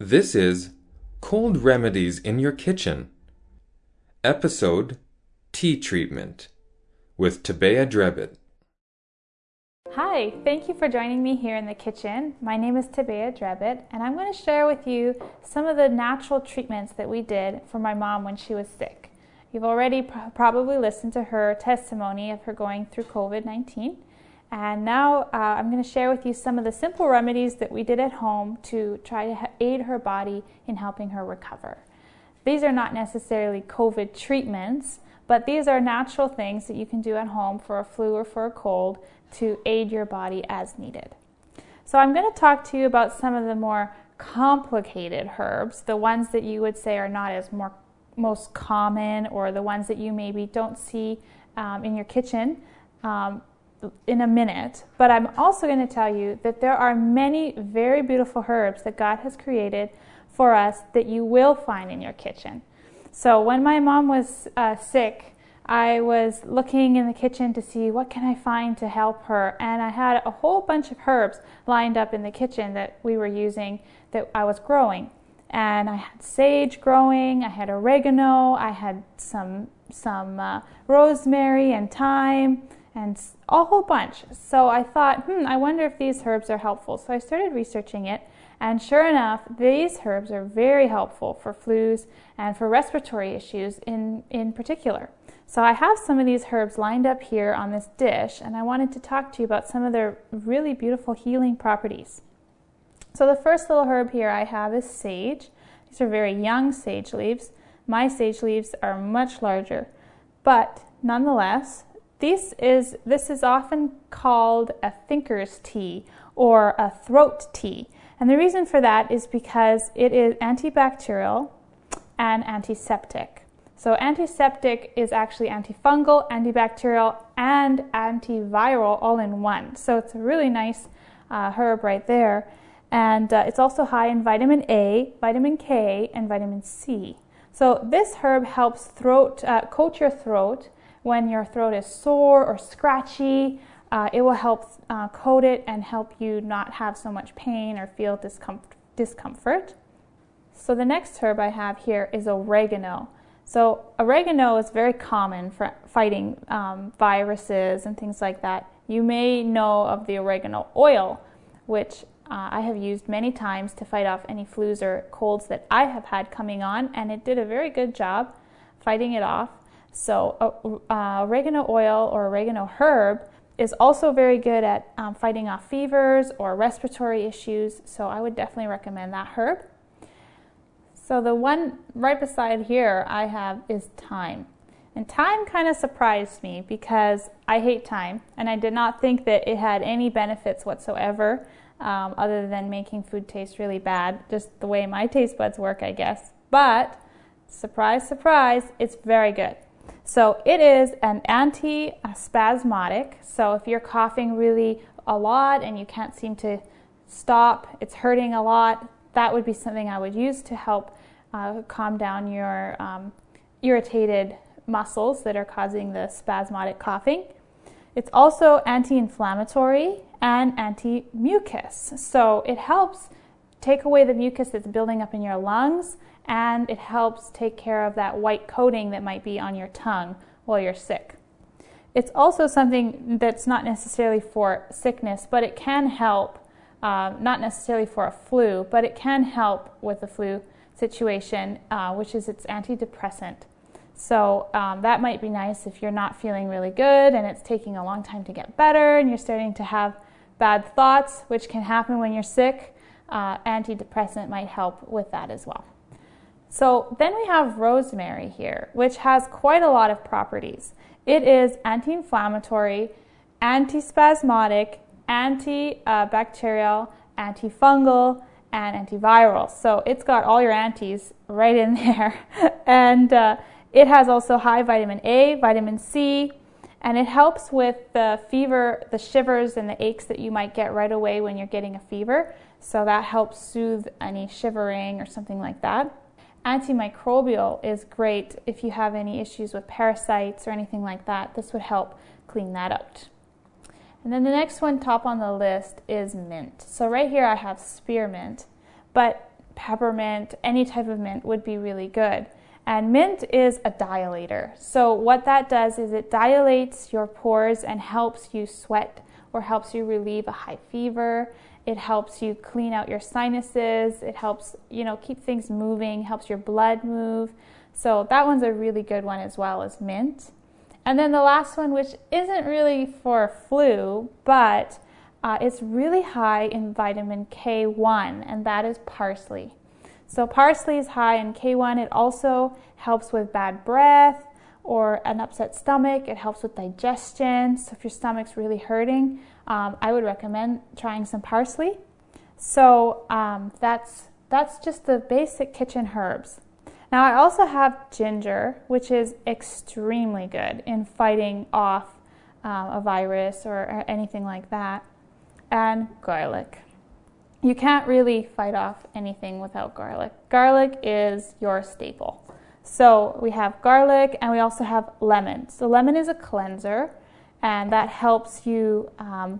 This is Cold Remedies in Your Kitchen, episode Tea Treatment with Tabea Drebbit. Hi, thank you for joining me here in the kitchen. My name is Tabea Drebbit, and I'm going to share with you some of the natural treatments that we did for my mom when she was sick. You've already pr- probably listened to her testimony of her going through COVID 19. And now uh, I'm going to share with you some of the simple remedies that we did at home to try to aid her body in helping her recover. These are not necessarily COVID treatments, but these are natural things that you can do at home for a flu or for a cold to aid your body as needed. So I'm going to talk to you about some of the more complicated herbs, the ones that you would say are not as more most common or the ones that you maybe don't see um, in your kitchen. Um, in a minute, but I'm also going to tell you that there are many very beautiful herbs that God has created for us that you will find in your kitchen. So when my mom was uh, sick, I was looking in the kitchen to see what can I find to help her, and I had a whole bunch of herbs lined up in the kitchen that we were using that I was growing. And I had sage growing, I had oregano, I had some some uh, rosemary and thyme and a whole bunch. So I thought, hmm, I wonder if these herbs are helpful. So I started researching it, and sure enough, these herbs are very helpful for flus and for respiratory issues in, in particular. So I have some of these herbs lined up here on this dish, and I wanted to talk to you about some of their really beautiful healing properties. So the first little herb here I have is sage. These are very young sage leaves. My sage leaves are much larger, but nonetheless, this is, this is often called a thinker's tea or a throat tea. And the reason for that is because it is antibacterial and antiseptic. So, antiseptic is actually antifungal, antibacterial, and antiviral all in one. So, it's a really nice uh, herb right there. And uh, it's also high in vitamin A, vitamin K, and vitamin C. So, this herb helps throat, uh, coat your throat when your throat is sore or scratchy. Uh, it will help uh, coat it and help you not have so much pain or feel discomfort. discomfort. So the next herb I have here is oregano. So oregano is very common for fighting um, viruses and things like that. You may know of the oregano oil, which uh, I have used many times to fight off any flus or colds that I have had coming on, and it did a very good job fighting it off. So, uh, uh, oregano oil or oregano herb is also very good at um, fighting off fevers or respiratory issues. So, I would definitely recommend that herb. So, the one right beside here I have is thyme. And thyme kind of surprised me because I hate thyme and I did not think that it had any benefits whatsoever um, other than making food taste really bad, just the way my taste buds work, I guess. But surprise, surprise, it's very good. So it is an anti-spasmodic. So if you're coughing really a lot and you can't seem to stop, it's hurting a lot, that would be something I would use to help uh, calm down your um, irritated muscles that are causing the spasmodic coughing. It's also anti-inflammatory and anti-mucus. So it helps take away the mucus that's building up in your lungs and it helps take care of that white coating that might be on your tongue while you're sick. It's also something that's not necessarily for sickness, but it can help, uh, not necessarily for a flu, but it can help with the flu situation, uh, which is its antidepressant. So um, that might be nice if you're not feeling really good and it's taking a long time to get better and you're starting to have bad thoughts, which can happen when you're sick. Uh, antidepressant might help with that as well. So then we have rosemary here, which has quite a lot of properties. It is anti-inflammatory, antispasmodic, antibacterial, antifungal, and antiviral. So it's got all your antis right in there. and uh, it has also high vitamin A, vitamin C, and it helps with the fever, the shivers, and the aches that you might get right away when you're getting a fever. So that helps soothe any shivering or something like that. Antimicrobial is great if you have any issues with parasites or anything like that. This would help clean that out. And then the next one top on the list is mint. So right here I have spearmint, but peppermint, any type of mint would be really good. And mint is a dilator. So, what that does is it dilates your pores and helps you sweat or helps you relieve a high fever. It helps you clean out your sinuses. It helps, you know, keep things moving, helps your blood move. So, that one's a really good one as well as mint. And then the last one, which isn't really for flu, but uh, it's really high in vitamin K1, and that is parsley. So parsley is high in K1. It also helps with bad breath or an upset stomach. It helps with digestion. So if your stomach's really hurting, um, I would recommend trying some parsley. So um, that's that's just the basic kitchen herbs. Now I also have ginger, which is extremely good in fighting off um, a virus or, or anything like that, and garlic you can't really fight off anything without garlic. Garlic is your staple. So we have garlic and we also have lemon. So lemon is a cleanser and that helps you um,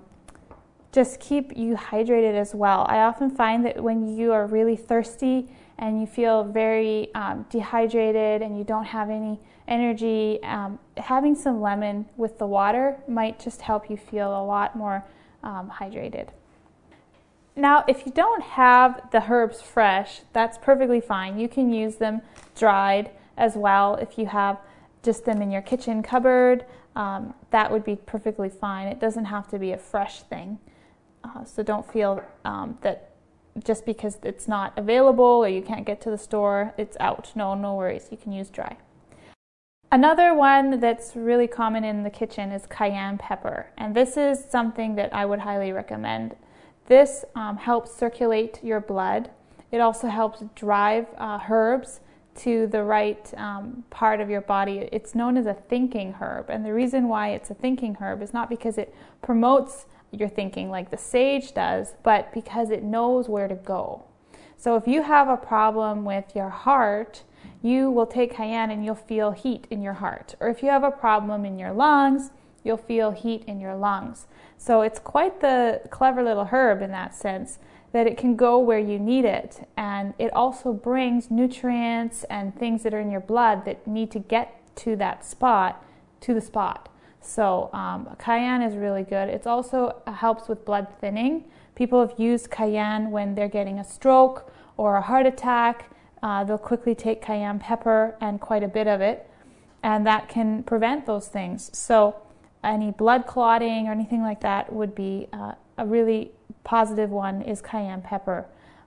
just keep you hydrated as well. I often find that when you are really thirsty and you feel very um, dehydrated and you don't have any energy, um, having some lemon with the water might just help you feel a lot more um, hydrated. Now, if you don't have the herbs fresh, that's perfectly fine. You can use them dried as well if you have just them in your kitchen cupboard. Um, that would be perfectly fine. It doesn't have to be a fresh thing. Uh, so don't feel um, that just because it's not available or you can't get to the store, it's out. No, no worries. You can use dry. Another one that's really common in the kitchen is cayenne pepper, and this is something that I would highly recommend this um, helps circulate your blood. It also helps drive uh, herbs to the right um, part of your body. It's known as a thinking herb. And the reason why it's a thinking herb is not because it promotes your thinking like the sage does, but because it knows where to go. So if you have a problem with your heart, you will take cayenne and you'll feel heat in your heart. Or if you have a problem in your lungs, you'll feel heat in your lungs. So it's quite the clever little herb in that sense that it can go where you need it. And it also brings nutrients and things that are in your blood that need to get to that spot to the spot. So um, cayenne is really good. It also helps with blood thinning. People have used cayenne when they're getting a stroke or a heart attack. Uh, they'll quickly take cayenne pepper and quite a bit of it, and that can prevent those things. So any blood clotting or anything like that would be uh, a really positive one is cayenne pepper.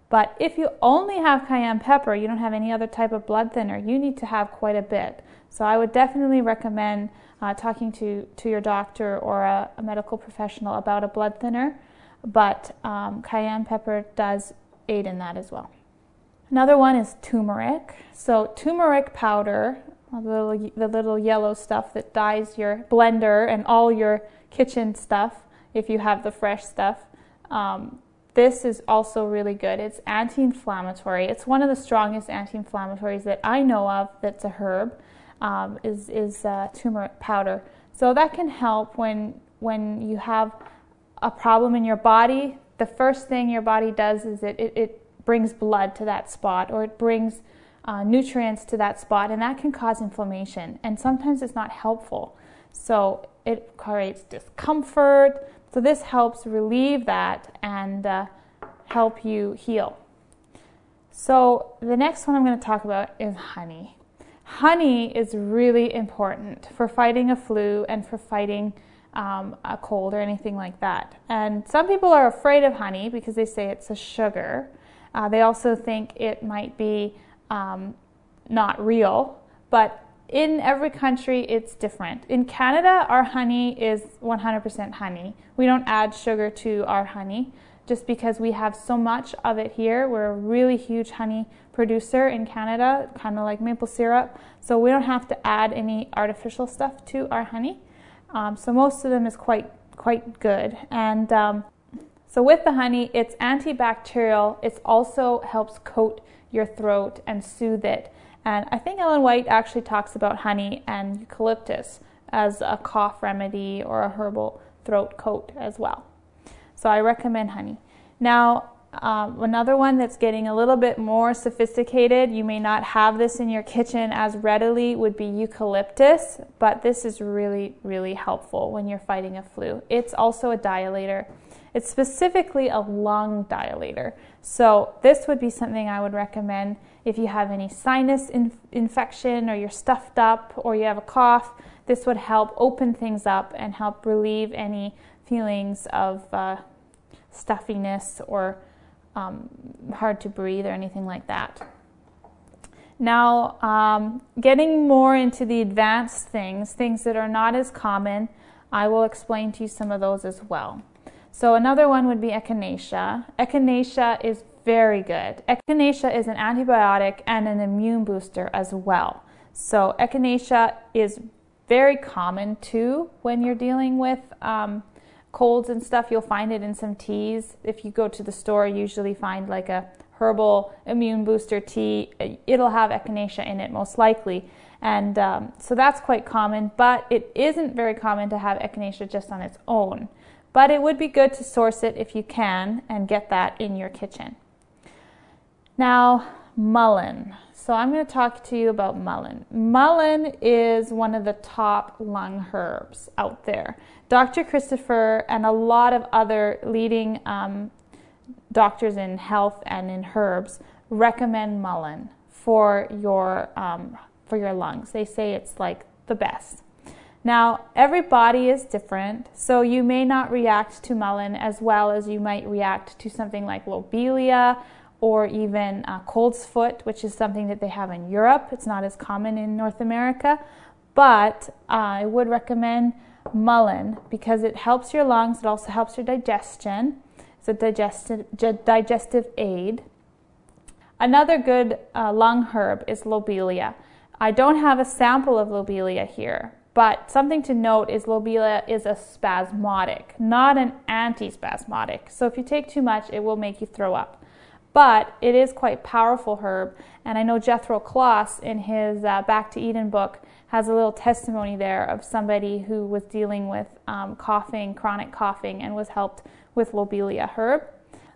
But if you only have cayenne pepper, you don't have any other type of blood thinner, you need to have quite a bit. So I would definitely recommend uh, talking to, to your doctor or a, a, medical professional about a blood thinner. But um, cayenne pepper does aid in that as well. Another one is turmeric. So turmeric powder the little, the little yellow stuff that dyes your blender and all your kitchen stuff if you have the fresh stuff. Um, this is also really good. It's anti inflammatory. It's one of the strongest anti inflammatories that I know of that's a herb, um, is, is uh, turmeric powder. So that can help when, when you have a problem in your body. The first thing your body does is it, it, it brings blood to that spot or it brings uh, nutrients to that spot, and that can cause inflammation. And sometimes it's not helpful. So it creates discomfort. So this helps relieve that and uh, help you heal. So the next one I'm going to talk about is honey. Honey is really important for fighting a flu and for fighting um, a cold or anything like that. And some people are afraid of honey because they say it's a sugar. Uh, they also think it might be um, not real, but in every country it's different. In Canada, our honey is 100% honey. We don't add sugar to our honey just because we have so much of it here. We're a really huge honey producer in Canada, kind of like maple syrup. So we don't have to add any artificial stuff to our honey. Um, so most of them is quite quite good. And um, so with the honey, it's antibacterial. It also helps coat your throat and soothe it. And I think Ellen White actually talks about honey and eucalyptus as a cough remedy or a herbal throat coat as well. So I recommend honey. Now, um, another one that's getting a little bit more sophisticated, you may not have this in your kitchen as readily, would be eucalyptus, but this is really, really helpful when you're fighting a flu. It's also a dilator. It's specifically a lung dilator. So, this would be something I would recommend if you have any sinus in- infection or you're stuffed up or you have a cough. This would help open things up and help relieve any feelings of uh, stuffiness or um, hard to breathe or anything like that. Now, um, getting more into the advanced things, things that are not as common, I will explain to you some of those as well. So, another one would be echinacea. Echinacea is very good. Echinacea is an antibiotic and an immune booster as well. So, echinacea is very common too when you're dealing with um, colds and stuff, you'll find it in some teas. If you go to the store, you usually find like a herbal immune booster tea. It'll have echinacea in it most likely. And um, so that's quite common, but it isn't very common to have echinacea just on its own. But it would be good to source it if you can and get that in your kitchen. Now, mullein. So I'm going to talk to you about mullein. Mullein is one of the top lung herbs out there. Dr. Christopher and a lot of other leading um, doctors in health and in herbs recommend mullein for your um, for your lungs. They say it's like the best. Now, every body is different, so you may not react to mullein as well as you might react to something like lobelia or even uh, colt's foot, which is something that they have in Europe. It's not as common in North America, but uh, I would recommend mullein because it helps your lungs, it also helps your digestion. It's a digestive, digestive aid. Another good uh, lung herb is lobelia. I don't have a sample of lobelia here, but something to note is lobelia is a spasmodic, not an antispasmodic. So if you take too much, it will make you throw up but it is quite powerful herb. And I know Jethro Kloss in his uh, Back to Eden book has a little testimony there of somebody who was dealing with um, coughing, chronic coughing, and was helped with lobelia herb.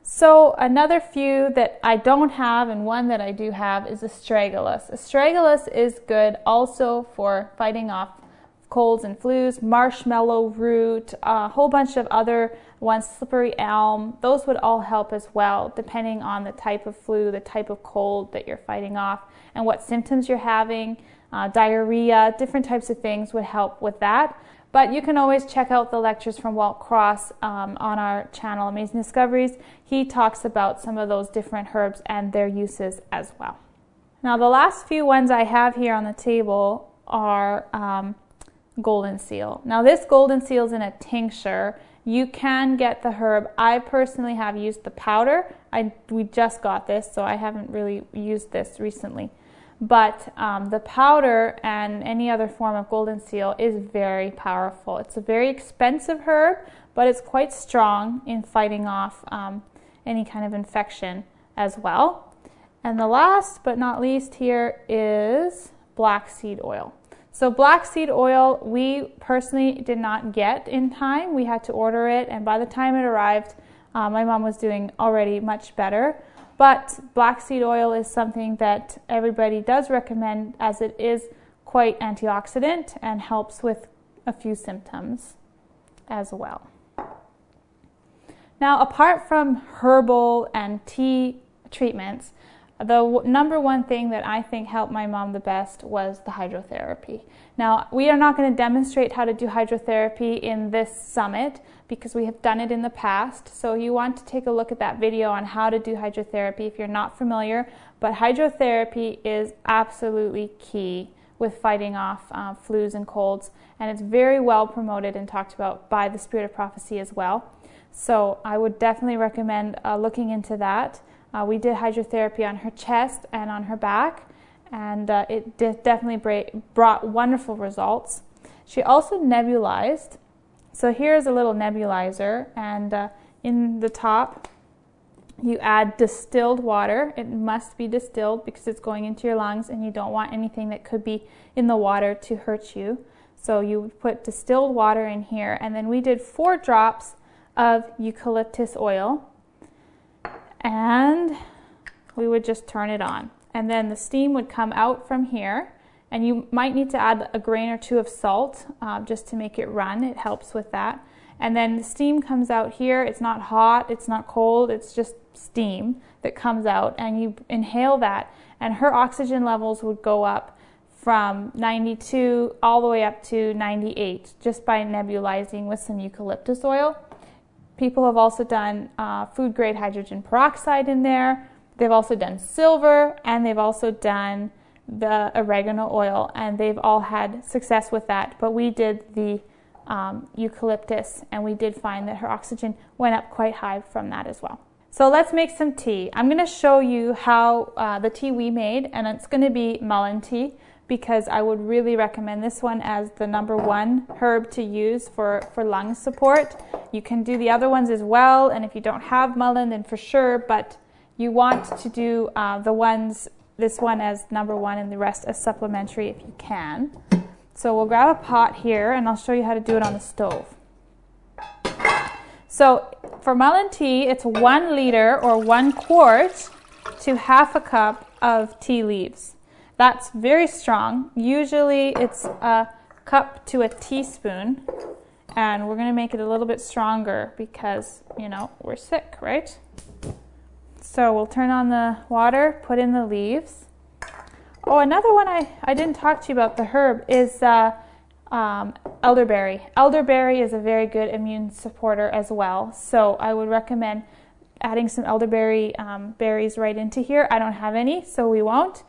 So another few that I don't have and one that I do have is astragalus. Astragalus is good also for fighting off colds and flus, marshmallow root, a whole bunch of other ones, slippery elm. Those would all help as well, depending on the type of flu, the type of cold that you're fighting off, and what symptoms you're having. Uh, diarrhea, different types of things would help with that. But you can always check out the lectures from Walt Cross um, on our channel, Amazing Discoveries. He talks about some of those different herbs and their uses as well. Now, the last few ones I have here on the table are um, golden seal. Now, this golden seal is in a tincture. You can get the herb. I personally have used the powder. I we just got this, so I haven't really used this recently. But um, the powder and any other form of golden seal is very powerful. It's a very expensive herb, but it's quite strong in fighting off um, any kind of infection as well. And the last but not least here is black seed oil. So black seed oil, we personally did not get in time. We had to order it, and by the time it arrived, uh, my mom was doing already much better. But black seed oil is something that everybody does recommend as it is quite antioxidant and helps with a few symptoms as well. Now, apart from herbal and tea treatments, the number one thing that I think helped my mom the best was the hydrotherapy. Now, we are not going to demonstrate how to do hydrotherapy in this summit because we have done it in the past. So, you want to take a look at that video on how to do hydrotherapy if you're not familiar. But hydrotherapy is absolutely key with fighting off uh, flus and colds, and it's very well promoted and talked about by the Spirit of Prophecy as well. So, I would definitely recommend uh, looking into that. Uh, we did hydrotherapy on her chest and on her back, and uh, it definitely brought wonderful results. She also nebulized. So here's a little nebulizer, and uh, in the top, you add distilled water. It must be distilled because it's going into your lungs, and you don't want anything that could be in the water to hurt you. So you put distilled water in here, and then we did four drops of eucalyptus oil and we would just turn it on. And then the steam would come out from here and you might need to add a grain or two of salt uh, just to make it run. It helps with that. And then the steam comes out here. It's not hot, it's not cold, it's just steam that comes out. And you inhale that, and her oxygen levels would go up from 92 all the way up to 98 just by nebulizing with some eucalyptus oil. People have also done uh, food grade hydrogen peroxide in there. They've also done silver and they've also done the oregano oil, and they've all had success with that. But we did the um, eucalyptus, and we did find that her oxygen went up quite high from that as well. So let's make some tea. I'm going to show you how uh, the tea we made, and it's going to be mullein tea because I would really recommend this one as the number one herb to use for, for lung support. You can do the other ones as well, and if you don't have mullein, then for sure, but you want to do uh, the ones this one as number one and the rest as supplementary if you can. So we'll grab a pot here and I'll show you how to do it on the stove. So for mullein tea, it's one liter or one quart to half a cup of tea leaves. That's very strong. Usually it's a cup to a teaspoon and we're going to make it a little bit stronger because, you know, we're sick, right? So we'll turn on the water, put in the leaves. Oh, another one I, I didn't talk to you about the herb is uh, um, elderberry. Elderberry is a very good immune supporter as well. So I would recommend adding some elderberry um, berries right into here. I don't have any, so we won't.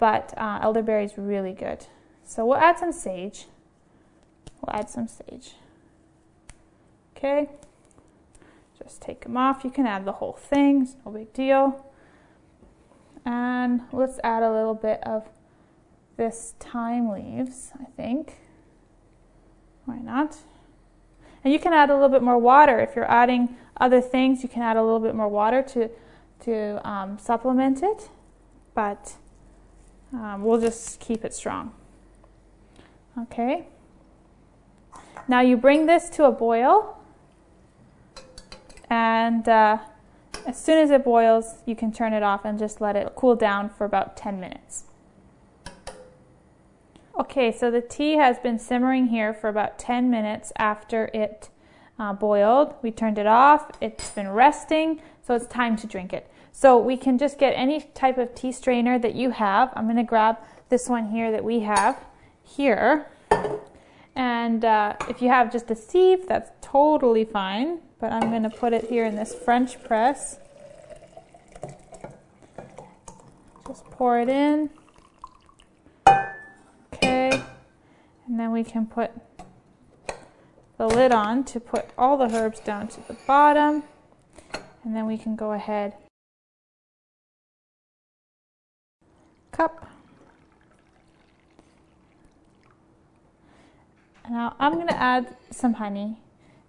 But uh, elderberry is really good. So we'll add some sage. We'll add some sage. Okay. Just take them off. You can add the whole thing, it's no big deal. And let's add a little bit of this thyme leaves, I think. Why not? And you can add a little bit more water. If you're adding other things, you can add a little bit more water to, to um, supplement it. But um, we'll just keep it strong. Okay. Now you bring this to a boil and uh, as soon as it boils, you can turn it off and just let it cool down for about 10 minutes. Okay, so the tea has been simmering here for about 10 minutes after it uh, boiled. We turned it off, it's been resting, so it's time to drink it. So we can just get any type of tea strainer that you have. I'm going to grab this one here that we have here. And uh, if you have just a sieve, that's totally fine but I'm going to put it here in this French press. Just pour it in. Okay, and then we can put the lid on to put all the herbs down to the bottom. And then we can go ahead. Cup. Now I'm going to add some honey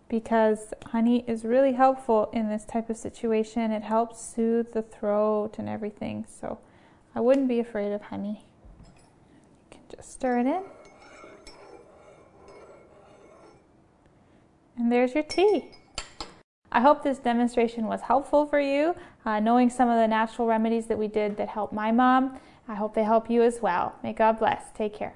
because honey is really helpful in this type of situation. It helps soothe the throat and everything. So I wouldn't be afraid of honey. You can just stir it in. And there's your tea. I hope this demonstration was helpful for you, uh, knowing some of the natural remedies that we did that helped my mom. I hope they help you as well. May God bless. Take care.